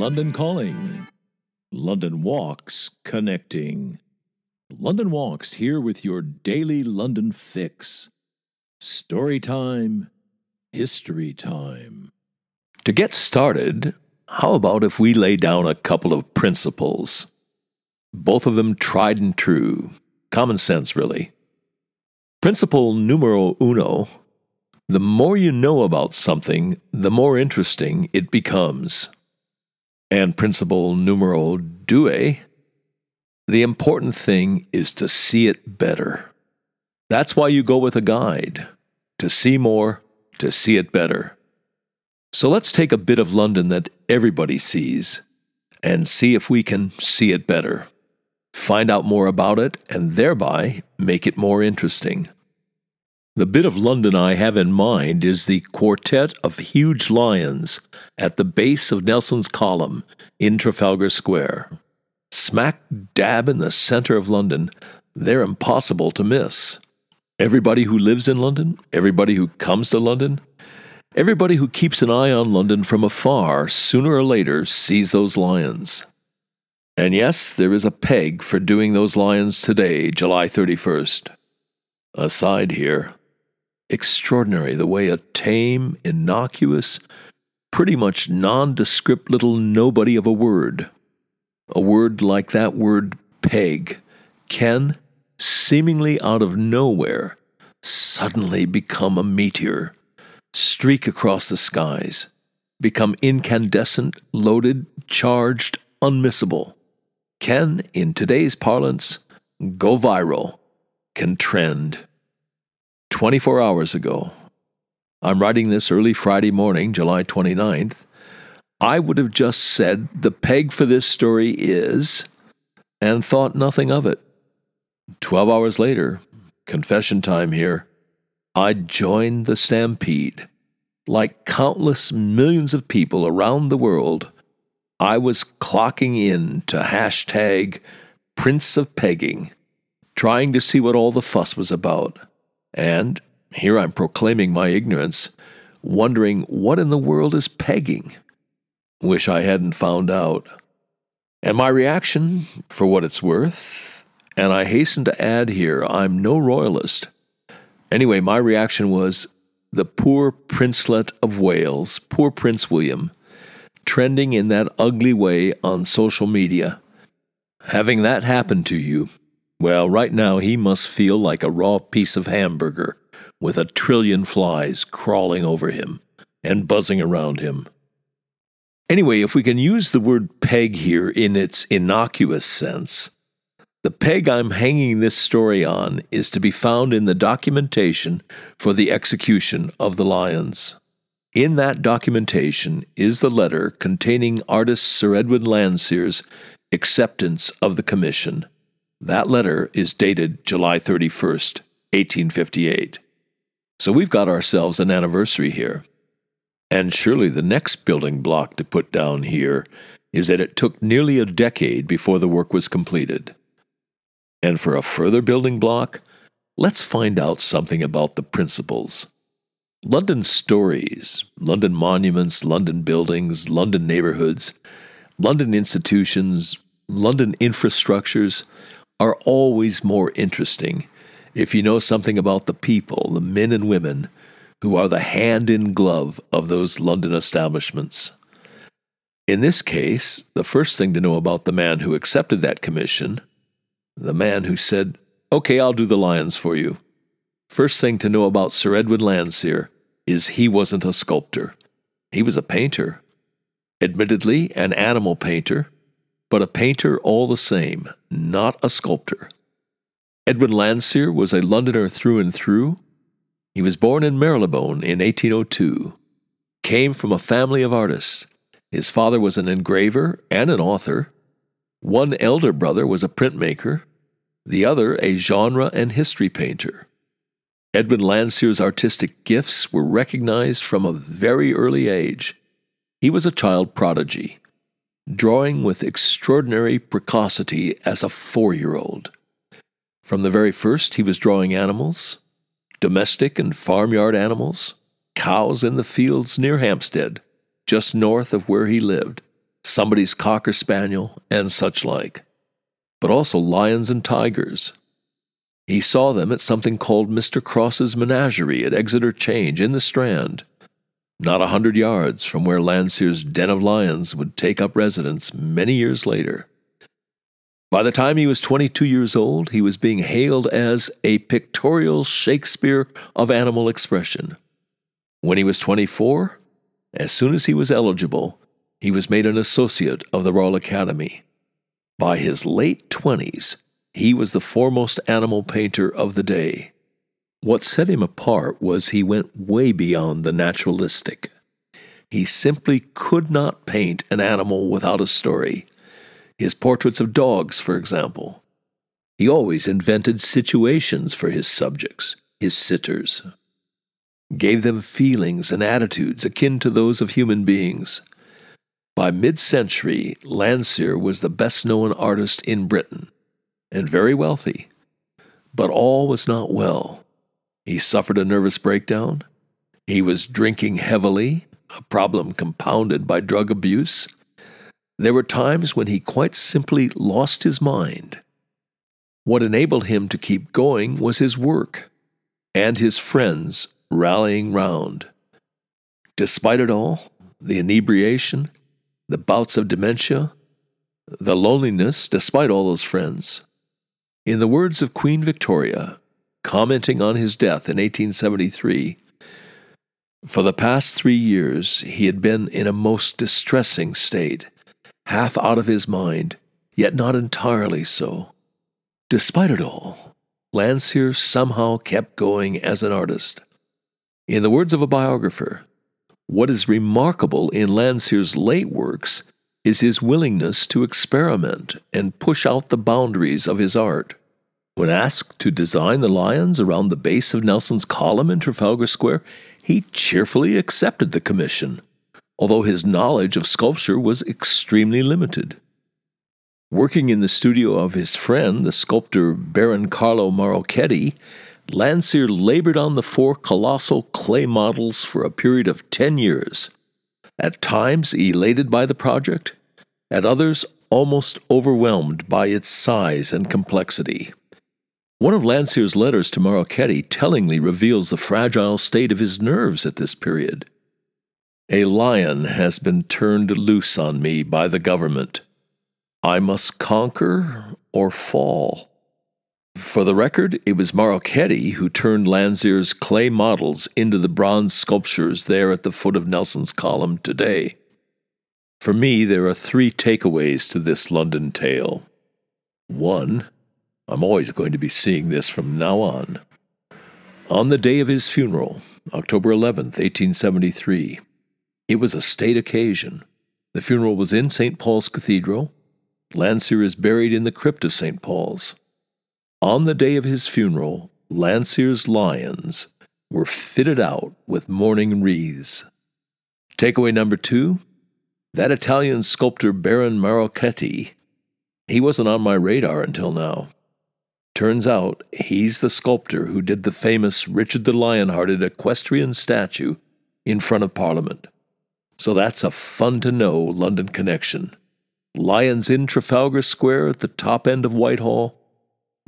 London Calling. London Walks Connecting. London Walks here with your daily London fix. Story time, history time. To get started, how about if we lay down a couple of principles? Both of them tried and true. Common sense, really. Principle numero uno the more you know about something, the more interesting it becomes. And principle numero due the important thing is to see it better. That's why you go with a guide to see more, to see it better. So let's take a bit of London that everybody sees and see if we can see it better. Find out more about it and thereby make it more interesting. The bit of London I have in mind is the quartet of huge lions at the base of Nelson's Column in Trafalgar Square. Smack dab in the center of London, they're impossible to miss. Everybody who lives in London, everybody who comes to London, everybody who keeps an eye on London from afar sooner or later sees those lions. And yes, there is a peg for doing those lions today, July 31st. Aside here, extraordinary the way a tame, innocuous, pretty much nondescript little nobody of a word, a word like that word peg, can, seemingly out of nowhere, suddenly become a meteor, streak across the skies, become incandescent, loaded, charged, unmissable, can, in today's parlance, go viral, can trend. 24 hours ago. I'm writing this early Friday morning, July 29th. I would have just said the peg for this story is, and thought nothing of it. 12 hours later, confession time here, I joined the stampede. Like countless millions of people around the world, I was clocking in to hashtag Prince of Pegging, trying to see what all the fuss was about. And here I'm proclaiming my ignorance, wondering what in the world is pegging. Wish I hadn't found out. And my reaction, for what it's worth, and I hasten to add here, I'm no royalist. Anyway, my reaction was the poor princelet of Wales, poor Prince William, trending in that ugly way on social media. Having that happen to you, well, right now he must feel like a raw piece of hamburger with a trillion flies crawling over him and buzzing around him. Anyway, if we can use the word peg here in its innocuous sense, the peg I'm hanging this story on is to be found in the documentation for the execution of the lions. In that documentation is the letter containing artist Sir Edwin Landseer's acceptance of the commission. That letter is dated July 31st, 1858. So we've got ourselves an anniversary here. And surely the next building block to put down here is that it took nearly a decade before the work was completed. And for a further building block, let's find out something about the principles. London stories, London monuments, London buildings, London neighborhoods, London institutions, London infrastructures are always more interesting if you know something about the people, the men and women who are the hand in glove of those London establishments. In this case, the first thing to know about the man who accepted that commission, the man who said, Okay, I'll do the lions for you. First thing to know about Sir Edwin Landseer is he wasn't a sculptor. He was a painter. Admittedly, an animal painter, but a painter all the same, not a sculptor. Edwin Landseer was a Londoner through and through. He was born in Marylebone in 1802, came from a family of artists. His father was an engraver and an author. One elder brother was a printmaker, the other a genre and history painter. Edwin Landseer's artistic gifts were recognized from a very early age. He was a child prodigy drawing with extraordinary precocity as a four year old. From the very first, he was drawing animals, domestic and farmyard animals, cows in the fields near Hampstead, just north of where he lived. somebody's cocker spaniel, and such like, but also lions and tigers. He saw them at something called Mr. Cross's Menagerie at Exeter Change in the Strand, not a hundred yards from where Landseer's den of lions would take up residence many years later. By the time he was 22 years old, he was being hailed as a pictorial Shakespeare of animal expression. When he was 24, as soon as he was eligible, he was made an associate of the Royal Academy. By his late 20s, he was the foremost animal painter of the day. What set him apart was he went way beyond the naturalistic. He simply could not paint an animal without a story. His portraits of dogs, for example. He always invented situations for his subjects, his sitters, gave them feelings and attitudes akin to those of human beings. By mid century, Landseer was the best known artist in Britain, and very wealthy. But all was not well. He suffered a nervous breakdown. He was drinking heavily, a problem compounded by drug abuse. There were times when he quite simply lost his mind. What enabled him to keep going was his work and his friends rallying round. Despite it all, the inebriation, the bouts of dementia, the loneliness, despite all those friends, in the words of Queen Victoria, commenting on his death in 1873. For the past three years, he had been in a most distressing state, half out of his mind, yet not entirely so. Despite it all, Landseer somehow kept going as an artist. In the words of a biographer, what is remarkable in Landseer's late works is his willingness to experiment and push out the boundaries of his art. When asked to design the lions around the base of Nelson's column in Trafalgar Square, he cheerfully accepted the commission, although his knowledge of sculpture was extremely limited. Working in the studio of his friend, the sculptor Baron Carlo Marochetti, Landseer labored on the four colossal clay models for a period of ten years, at times elated by the project, at others almost overwhelmed by its size and complexity. One of Landseer's letters to Marochetti tellingly reveals the fragile state of his nerves at this period. A lion has been turned loose on me by the government. I must conquer or fall. For the record, it was Marochetti who turned Landseer's clay models into the bronze sculptures there at the foot of Nelson's column today. For me, there are three takeaways to this London tale. One, I'm always going to be seeing this from now on. On the day of his funeral, October 11th, 1873, it was a state occasion. The funeral was in St. Paul's Cathedral. Landseer is buried in the crypt of St. Paul's. On the day of his funeral, Landseer's lions were fitted out with mourning wreaths. Takeaway number two that Italian sculptor Baron Marochetti, he wasn't on my radar until now. Turns out he's the sculptor who did the famous Richard the Lionhearted equestrian statue in front of Parliament. So that's a fun to know London connection. Lions in Trafalgar Square at the top end of Whitehall,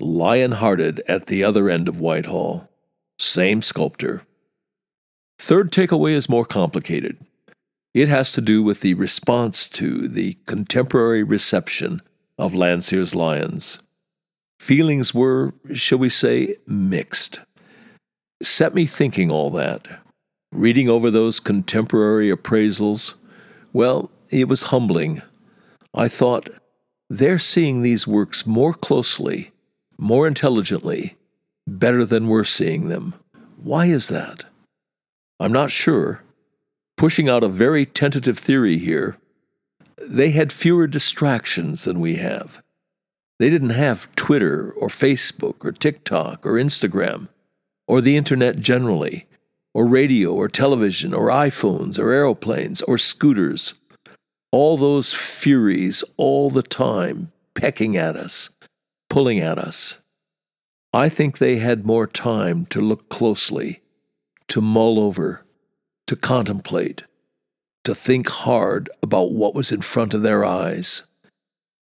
Lionhearted at the other end of Whitehall. Same sculptor. Third takeaway is more complicated. It has to do with the response to the contemporary reception of Landseer's lions. Feelings were, shall we say, mixed. Set me thinking all that. Reading over those contemporary appraisals, well, it was humbling. I thought, they're seeing these works more closely, more intelligently, better than we're seeing them. Why is that? I'm not sure. Pushing out a very tentative theory here, they had fewer distractions than we have. They didn't have Twitter or Facebook or TikTok or Instagram or the internet generally, or radio or television or iPhones or aeroplanes or scooters. All those furies all the time pecking at us, pulling at us. I think they had more time to look closely, to mull over, to contemplate, to think hard about what was in front of their eyes.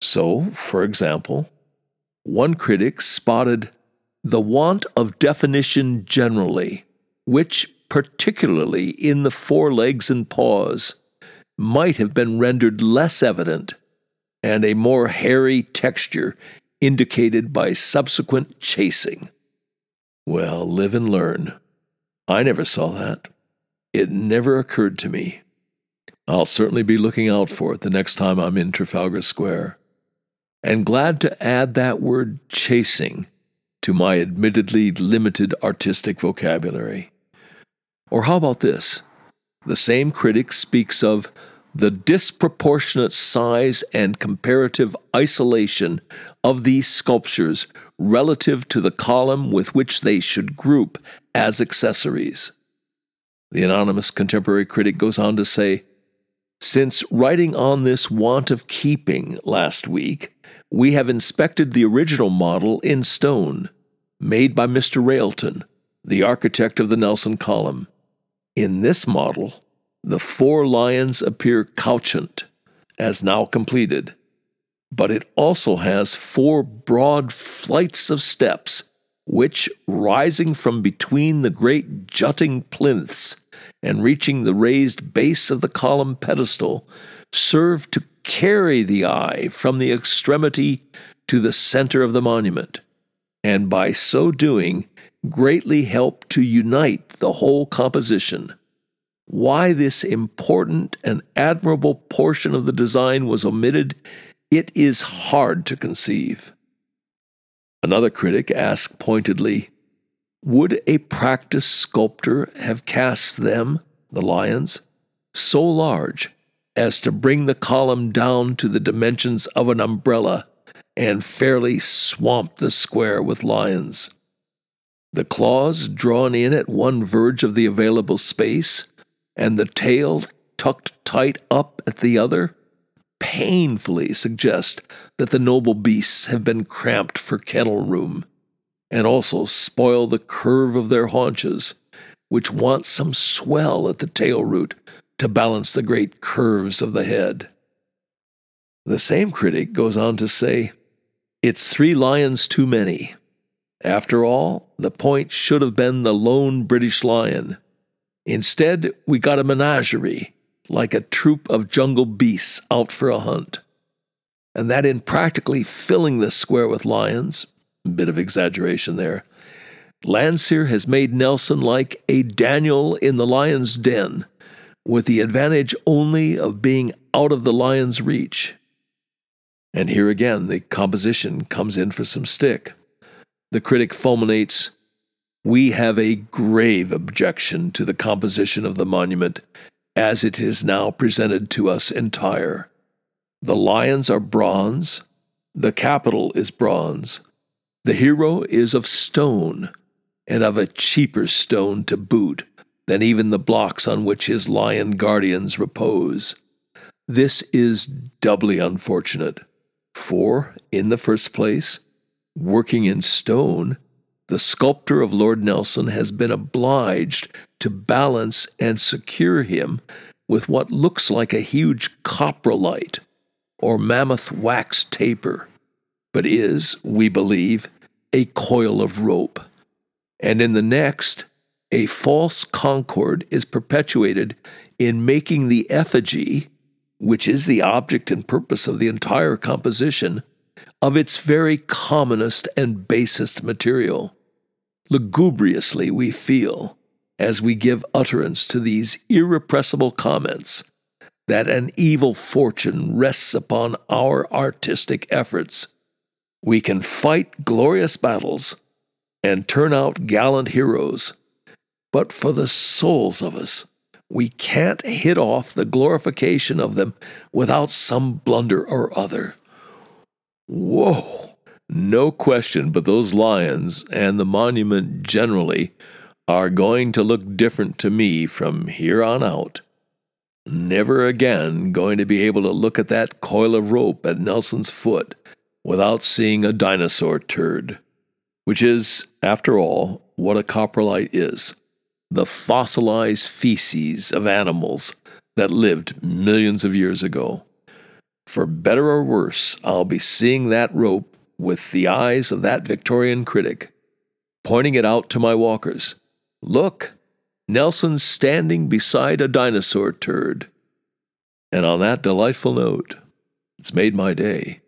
So, for example, one critic spotted the want of definition generally, which, particularly in the forelegs and paws, might have been rendered less evident, and a more hairy texture indicated by subsequent chasing. Well, live and learn. I never saw that. It never occurred to me. I'll certainly be looking out for it the next time I'm in Trafalgar Square. And glad to add that word chasing to my admittedly limited artistic vocabulary. Or how about this? The same critic speaks of the disproportionate size and comparative isolation of these sculptures relative to the column with which they should group as accessories. The anonymous contemporary critic goes on to say Since writing on this want of keeping last week, we have inspected the original model in stone, made by Mr. Railton, the architect of the Nelson column. In this model, the four lions appear couchant, as now completed, but it also has four broad flights of steps, which, rising from between the great jutting plinths and reaching the raised base of the column pedestal, serve to carry the eye from the extremity to the center of the monument, and by so doing, greatly help to unite the whole composition. Why this important and admirable portion of the design was omitted, it is hard to conceive. Another critic asked pointedly Would a practiced sculptor have cast them, the lions, so large as to bring the column down to the dimensions of an umbrella and fairly swamp the square with lions? The claws drawn in at one verge of the available space and the tail tucked tight up at the other painfully suggest that the noble beasts have been cramped for kennel room, and also spoil the curve of their haunches, which want some swell at the tail root to balance the great curves of the head. The same critic goes on to say, It's three lions too many. After all, the point should have been the lone British lion, Instead, we got a menagerie, like a troop of jungle beasts out for a hunt. And that in practically filling the square with lions, bit of exaggeration there, Landseer has made Nelson like a Daniel in the lion's den, with the advantage only of being out of the lion's reach. And here again, the composition comes in for some stick. The critic fulminates we have a grave objection to the composition of the monument as it is now presented to us entire. The lions are bronze, the capital is bronze, the hero is of stone, and of a cheaper stone to boot than even the blocks on which his lion guardians repose. This is doubly unfortunate, for, in the first place, working in stone the sculptor of Lord Nelson has been obliged to balance and secure him with what looks like a huge coprolite or mammoth wax taper, but is, we believe, a coil of rope. And in the next, a false concord is perpetuated in making the effigy, which is the object and purpose of the entire composition, of its very commonest and basest material. Lugubriously we feel, as we give utterance to these irrepressible comments, that an evil fortune rests upon our artistic efforts. We can fight glorious battles and turn out gallant heroes, but for the souls of us, we can't hit off the glorification of them without some blunder or other. Whoa! No question, but those lions and the monument generally are going to look different to me from here on out. Never again going to be able to look at that coil of rope at Nelson's foot without seeing a dinosaur turd, which is, after all, what a coprolite is the fossilized feces of animals that lived millions of years ago. For better or worse, I'll be seeing that rope with the eyes of that Victorian critic, pointing it out to my walkers. Look, Nelson's standing beside a dinosaur turd. And on that delightful note, it's made my day.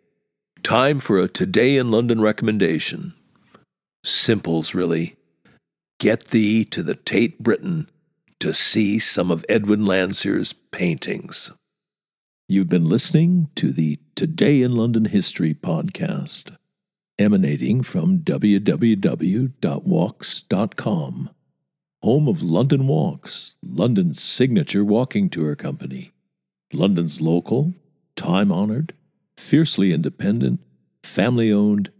Time for a Today in London recommendation. Simples, really. Get thee to the Tate Britain to see some of Edwin Landseer's paintings. You've been listening to the Today in London History podcast, emanating from www.walks.com, home of London Walks, London's signature walking tour company. London's local, time honored, fiercely independent, family owned,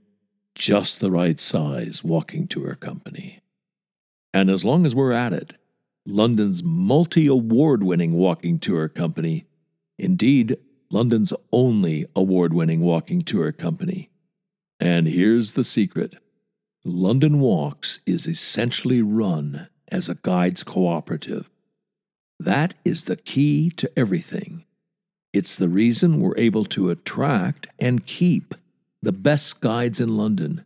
just the right size walking tour company. And as long as we're at it, London's multi award winning walking tour company, indeed, London's only award winning walking tour company. And here's the secret London Walks is essentially run as a guides cooperative. That is the key to everything. It's the reason we're able to attract and keep the best guides in London.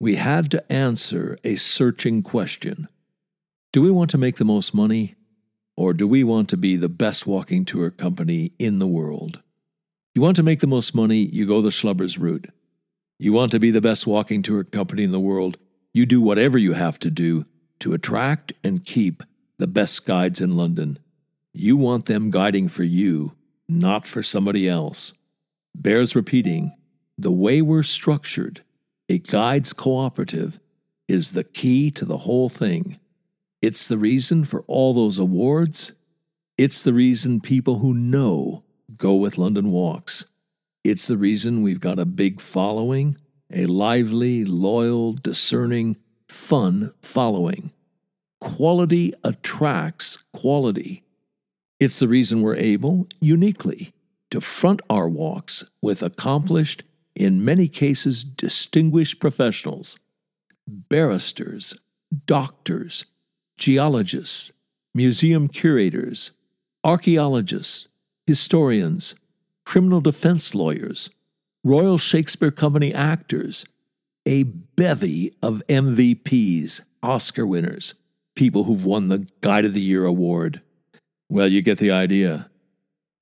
We had to answer a searching question Do we want to make the most money, or do we want to be the best walking tour company in the world? You want to make the most money, you go the Schlubbers route. You want to be the best walking tour company in the world, you do whatever you have to do to attract and keep the best guides in London. You want them guiding for you, not for somebody else. Bears repeating the way we're structured, a guides cooperative, is the key to the whole thing. It's the reason for all those awards. It's the reason people who know go with London Walks. It's the reason we've got a big following, a lively, loyal, discerning, fun following. Quality attracts quality. It's the reason we're able, uniquely, to front our walks with accomplished, in many cases distinguished professionals barristers, doctors, geologists, museum curators, archaeologists, historians, criminal defense lawyers, Royal Shakespeare Company actors, a bevy of MVPs, Oscar winners, people who've won the Guide of the Year award. Well, you get the idea.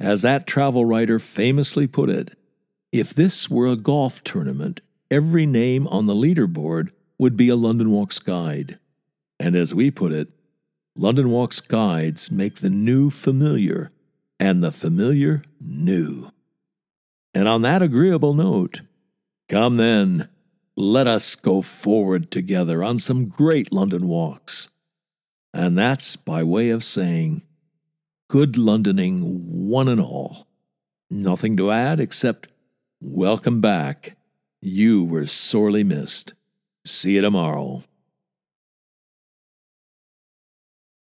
As that travel writer famously put it, if this were a golf tournament, every name on the leaderboard would be a London Walks guide. And as we put it, London Walks guides make the new familiar and the familiar new. And on that agreeable note, come then, let us go forward together on some great London walks. And that's by way of saying, good Londoning, one and all. Nothing to add except, welcome back. You were sorely missed. See you tomorrow.